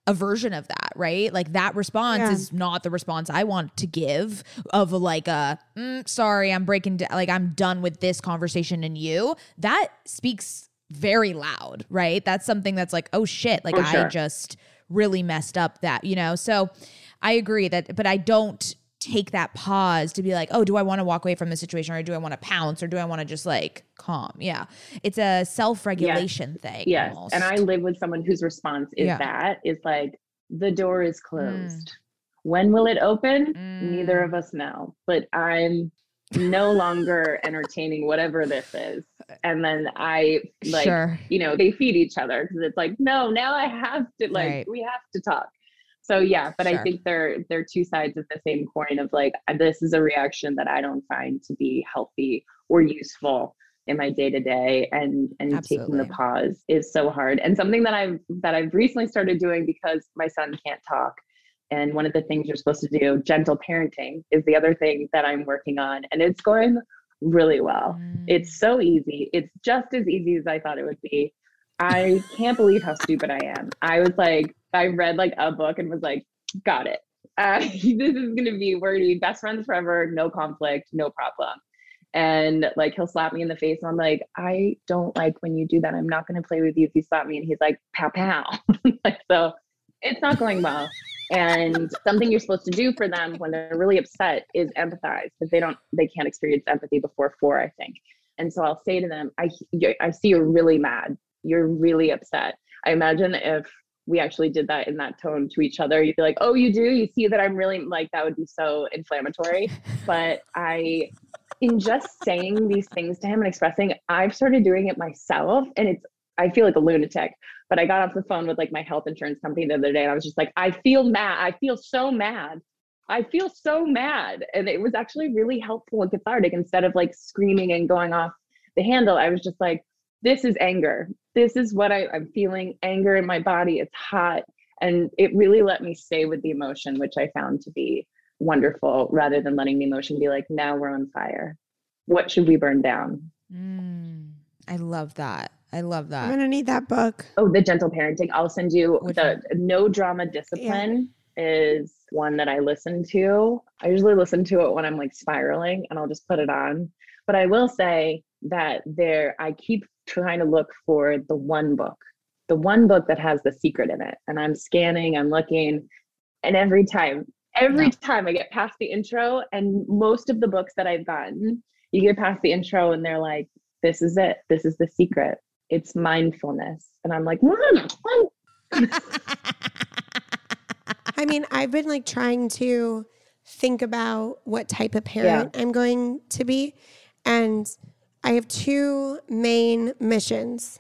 a version of that, right? Like that response yeah. is not the response I want to give of like a mm, sorry, I'm breaking down, like I'm done with this conversation and you. That speaks very loud, right? That's something that's like, oh shit, like sure. I just really messed up that, you know. So I agree that but I don't take that pause to be like, oh, do I want to walk away from the situation or do I want to pounce or do I want to just like calm? Yeah. It's a self regulation yes. thing. Yes. Almost. And I live with someone whose response is yeah. that is like, the door is closed. Mm. When will it open? Mm. Neither of us know. But I'm no longer entertaining whatever this is. And then I like, sure. you know, they feed each other because it's like, no, now I have to like, right. we have to talk so yeah but sure. i think they're they're two sides of the same coin of like uh, this is a reaction that i don't find to be healthy or useful in my day to day and and Absolutely. taking the pause is so hard and something that i've that i've recently started doing because my son can't talk and one of the things you're supposed to do gentle parenting is the other thing that i'm working on and it's going really well mm. it's so easy it's just as easy as i thought it would be i can't believe how stupid i am i was like I read like a book and was like, got it. Uh, this is going to be, we're going to be best friends forever, no conflict, no problem. And like, he'll slap me in the face. And I'm like, I don't like when you do that. I'm not going to play with you if you slap me. And he's like, pow, pow. like, so it's not going well. And something you're supposed to do for them when they're really upset is empathize because they don't, they can't experience empathy before four, I think. And so I'll say to them, I, I see you're really mad. You're really upset. I imagine if we actually did that in that tone to each other, you'd be like, oh, you do? You see that I'm really like, that would be so inflammatory. but I, in just saying these things to him and expressing, I've started doing it myself. And it's, I feel like a lunatic. But I got off the phone with like my health insurance company the other day and I was just like, I feel mad. I feel so mad. I feel so mad. And it was actually really helpful and cathartic instead of like screaming and going off the handle. I was just like, this is anger. This is what I, I'm feeling anger in my body. It's hot. And it really let me stay with the emotion, which I found to be wonderful rather than letting the emotion be like, now we're on fire. What should we burn down? Mm, I love that. I love that. I'm gonna need that book. Oh, the gentle parenting. I'll send you Which the one? no drama discipline yeah. is one that I listen to. I usually listen to it when I'm like spiraling and I'll just put it on. But I will say that there, I keep trying to look for the one book, the one book that has the secret in it. And I'm scanning, I'm looking, and every time, every no. time I get past the intro, and most of the books that I've gotten, you get past the intro and they're like, this is it. This is the secret. It's mindfulness. And I'm like, I mean, I've been like trying to think about what type of parent yeah. I'm going to be. And I have two main missions,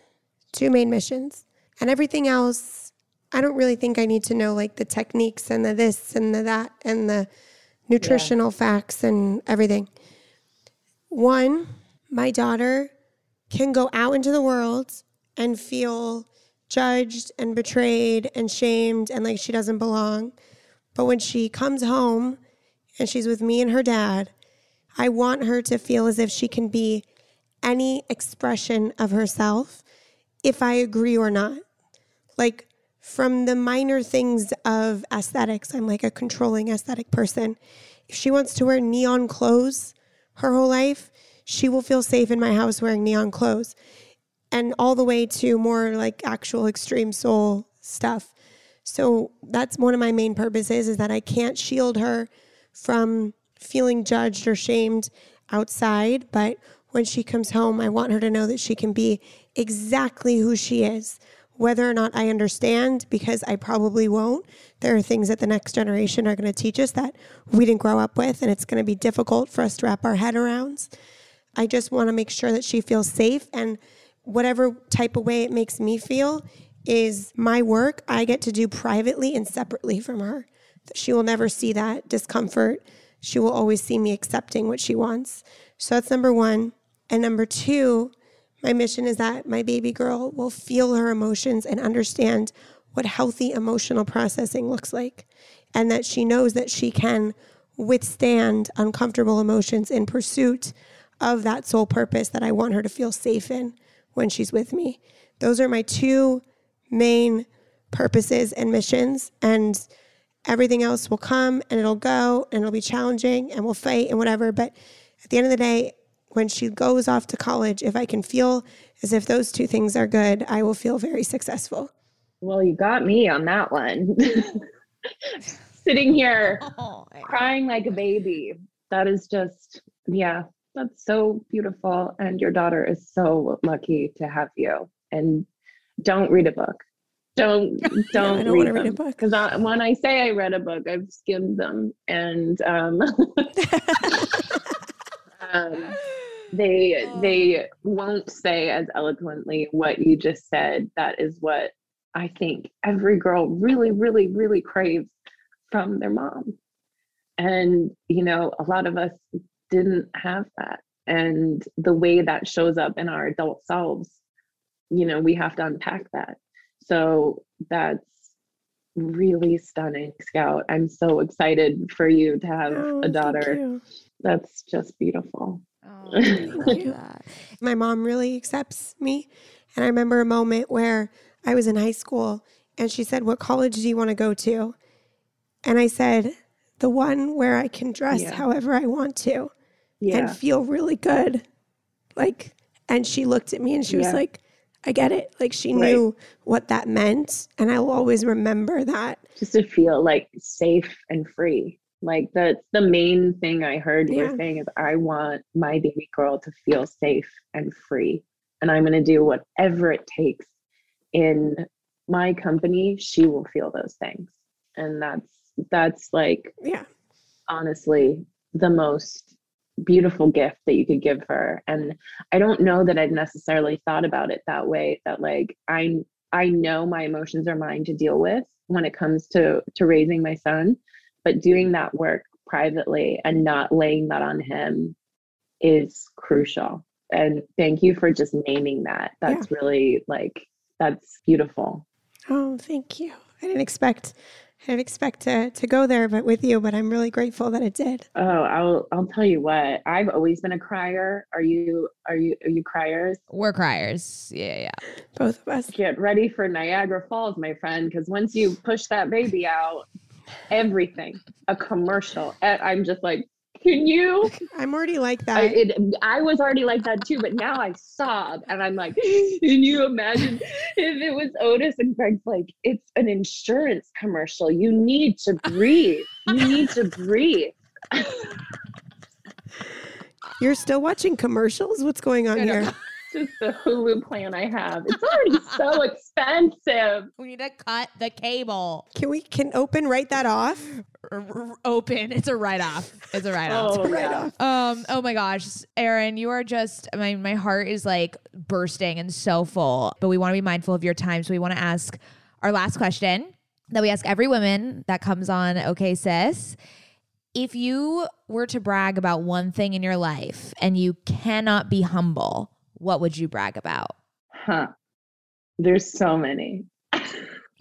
two main missions. And everything else, I don't really think I need to know like the techniques and the this and the that and the nutritional yeah. facts and everything. One, my daughter can go out into the world and feel judged and betrayed and shamed and like she doesn't belong. But when she comes home and she's with me and her dad, I want her to feel as if she can be any expression of herself if I agree or not. Like from the minor things of aesthetics, I'm like a controlling aesthetic person. If she wants to wear neon clothes her whole life, she will feel safe in my house wearing neon clothes and all the way to more like actual extreme soul stuff. So that's one of my main purposes is that I can't shield her from feeling judged or shamed outside, but when she comes home, I want her to know that she can be exactly who she is. Whether or not I understand, because I probably won't, there are things that the next generation are going to teach us that we didn't grow up with, and it's going to be difficult for us to wrap our head around. I just want to make sure that she feels safe and whatever type of way it makes me feel is my work I get to do privately and separately from her. She will never see that discomfort. She will always see me accepting what she wants. So that's number one. And number two, my mission is that my baby girl will feel her emotions and understand what healthy emotional processing looks like. And that she knows that she can withstand uncomfortable emotions in pursuit of that sole purpose that I want her to feel safe in when she's with me. Those are my two main purposes and missions. And everything else will come and it'll go and it'll be challenging and we'll fight and whatever. But at the end of the day, when she goes off to college, if I can feel as if those two things are good, I will feel very successful. Well, you got me on that one. Sitting here oh, crying like a baby. That is just, yeah, that's so beautiful. And your daughter is so lucky to have you. And don't read a book. Don't don't, yeah, don't read, read, a book because when I say I read a book, I've skimmed them and um, um, they they won't say as eloquently what you just said. That is what I think every girl really, really, really craves from their mom. And you know, a lot of us didn't have that. And the way that shows up in our adult selves, you know, we have to unpack that. So that's really stunning, Scout. I'm so excited for you to have oh, a daughter. That's just beautiful. Oh, My mom really accepts me. And I remember a moment where I was in high school and she said, What college do you want to go to? And I said, The one where I can dress yeah. however I want to yeah. and feel really good. Like, and she looked at me and she yeah. was like, I get it. Like she right. knew what that meant. And I will always remember that. Just to feel like safe and free. Like that's the main thing I heard you yeah. were saying is I want my baby girl to feel safe and free. And I'm gonna do whatever it takes in my company, she will feel those things. And that's that's like yeah, honestly the most beautiful gift that you could give her. And i don't know that i've necessarily thought about it that way that like i i know my emotions are mine to deal with when it comes to to raising my son but doing that work privately and not laying that on him is crucial. And thank you for just naming that. That's yeah. really like that's beautiful. Oh thank you. I didn't expect I didn't expect to to go there, but with you. But I'm really grateful that it did. Oh, I'll I'll tell you what. I've always been a crier. Are you are you are you criers? We're criers. Yeah, yeah. Both of us. Get ready for Niagara Falls, my friend, because once you push that baby out, everything, a commercial. I'm just like, can you? I'm already like that. I, it, I was already like that too, but now I sob and I'm like, can you imagine if it was Otis and Greg's like, it's an insurance commercial. You need to breathe. You need to breathe. You're still watching commercials? What's going on here? Just the Hulu plan I have. It's already so expensive. We need to cut the cable. Can we can open write that off? R- r- open. It's a write off. It's a write off. Oh, yeah. Um. Oh my gosh, Erin, you are just my my heart is like bursting and so full. But we want to be mindful of your time, so we want to ask our last question that we ask every woman that comes on. Okay, sis. If you were to brag about one thing in your life and you cannot be humble, what would you brag about? Huh. There's so many.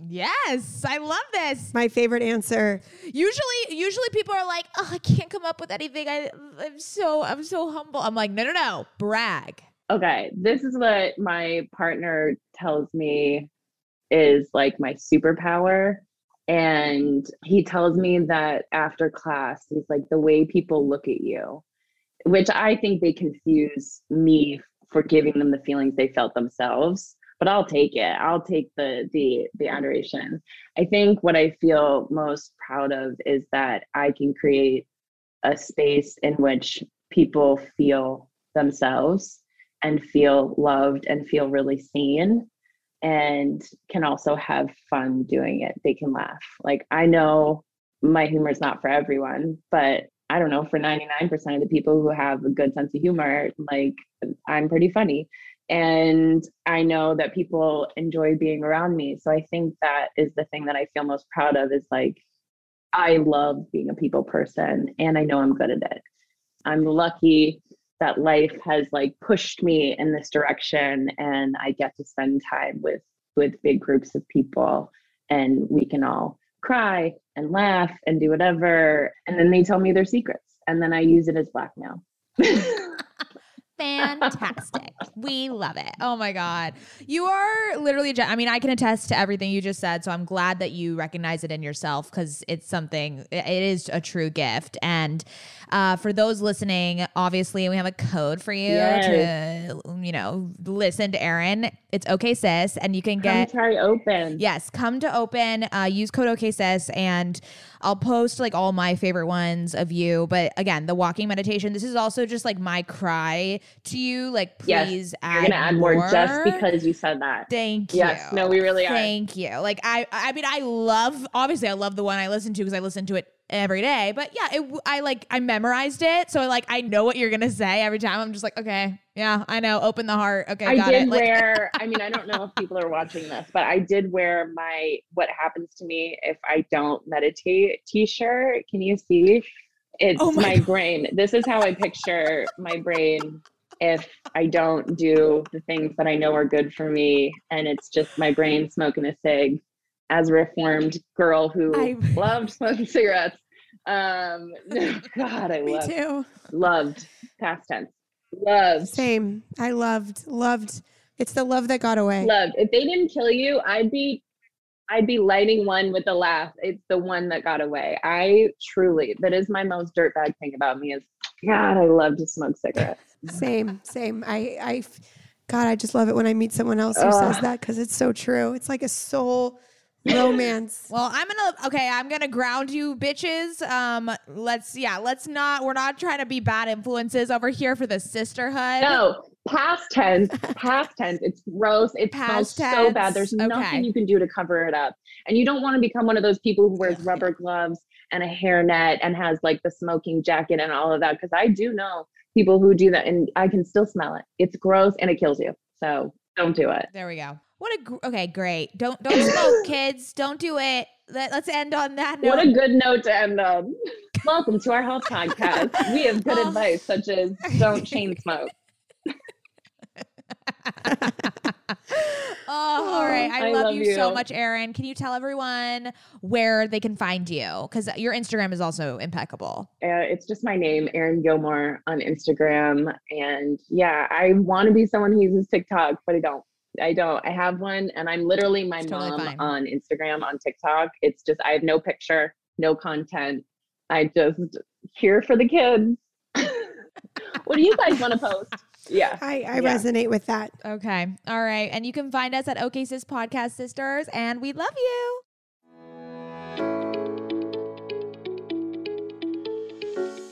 Yes, I love this. My favorite answer. Usually, usually people are like, "Oh, I can't come up with anything. I, I'm so, I'm so humble." I'm like, "No, no, no, brag." Okay, this is what my partner tells me is like my superpower. And he tells me that after class, he's like, the way people look at you, which I think they confuse me for giving them the feelings they felt themselves. But I'll take it. I'll take the the the adoration. I think what I feel most proud of is that I can create a space in which people feel themselves and feel loved and feel really seen and can also have fun doing it. They can laugh. Like I know my humor is not for everyone, but I don't know, for 99% of the people who have a good sense of humor, like I'm pretty funny. And I know that people enjoy being around me. So I think that is the thing that I feel most proud of is like, I love being a people person and I know I'm good at it. I'm lucky that life has like pushed me in this direction and I get to spend time with with big groups of people and we can all cry and laugh and do whatever and then they tell me their secrets and then I use it as blackmail. Fantastic. We love it. Oh my God. You are literally, I mean, I can attest to everything you just said. So I'm glad that you recognize it in yourself because it's something, it is a true gift. And uh, for those listening, obviously, we have a code for you Yes. to, you know, listen to Erin. It's okay, sis. And you can Come get. try open. Yes, come to open. Uh, use code OKSIS, and I'll post like all my favorite ones of you. But again, the walking meditation. This is also just like my cry to you. Like, Yes, please You're gonna add more, just because you said that. Thank you. Yes, no, we really are. Thank you. Like I, I mean, I love. Obviously, I love the one I listen to because I listen to it every day. But yeah, it, I like I memorized it, so like I know what you're gonna say every time. I'm just like, okay, yeah, I know. Open the heart. Okay, I got did it. Like, wear, I mean, I don't know if people are watching this, but I did wear my what happens to me if I don't meditate t shirt. Can you see? It's Oh my my, brain. This is how I picture my brain if I don't do the things that I know are good for me. And it's just my brain smoking a cig as a reformed girl who I- loved smoking cigarettes. Um, God, I Me loved, too. loved past tense. Loved. Same. I loved, loved. It's the love that got away. loved. If they didn't kill you, I'd be I'd be lighting one with a laugh. It's the one that got away. I truly that is my most dirtbag thing about me is God, I love to smoke cigarettes. Same, same. I, I, God, I just love it when I meet someone else who says that because it's so true. It's like a soul romance. Well, I'm gonna okay. I'm gonna ground you, bitches. Um, let's yeah, let's not. We're not trying to be bad influences over here for the sisterhood. No, past tense, past tense. It's gross. It Past smells so bad. There's okay. nothing you can do to cover it up. And you don't want to become one of those people who wears rubber gloves and a hairnet and has like the smoking jacket and all of that. Because I do know people who do that, and I can still smell it. It's gross and it kills you. So don't do it. There we go. What a gr- okay, great. Don't don't smoke, kids. Don't do it. Let, let's end on that note. What a good note to end on. Welcome to our health podcast. We have good Oh. advice, such as don't chain smoke. Oh, all right. I, I love, love you, so much, Erin. Can you tell everyone where they can find you? Because your Instagram is also impeccable. Uh, it's just my name, Erin Gilmore, on Instagram. And yeah, I want to be someone who uses TikTok, but I don't. I don't. I have one, and I'm literally my It's mom on Instagram, on TikTok. It's just I have no picture, no content. I just here for the kids. what do you guys want to post? Yeah. I, I Yeah. resonate with that. Okay. All right. And you can find us at OK Sis Podcast Sisters, and we love you.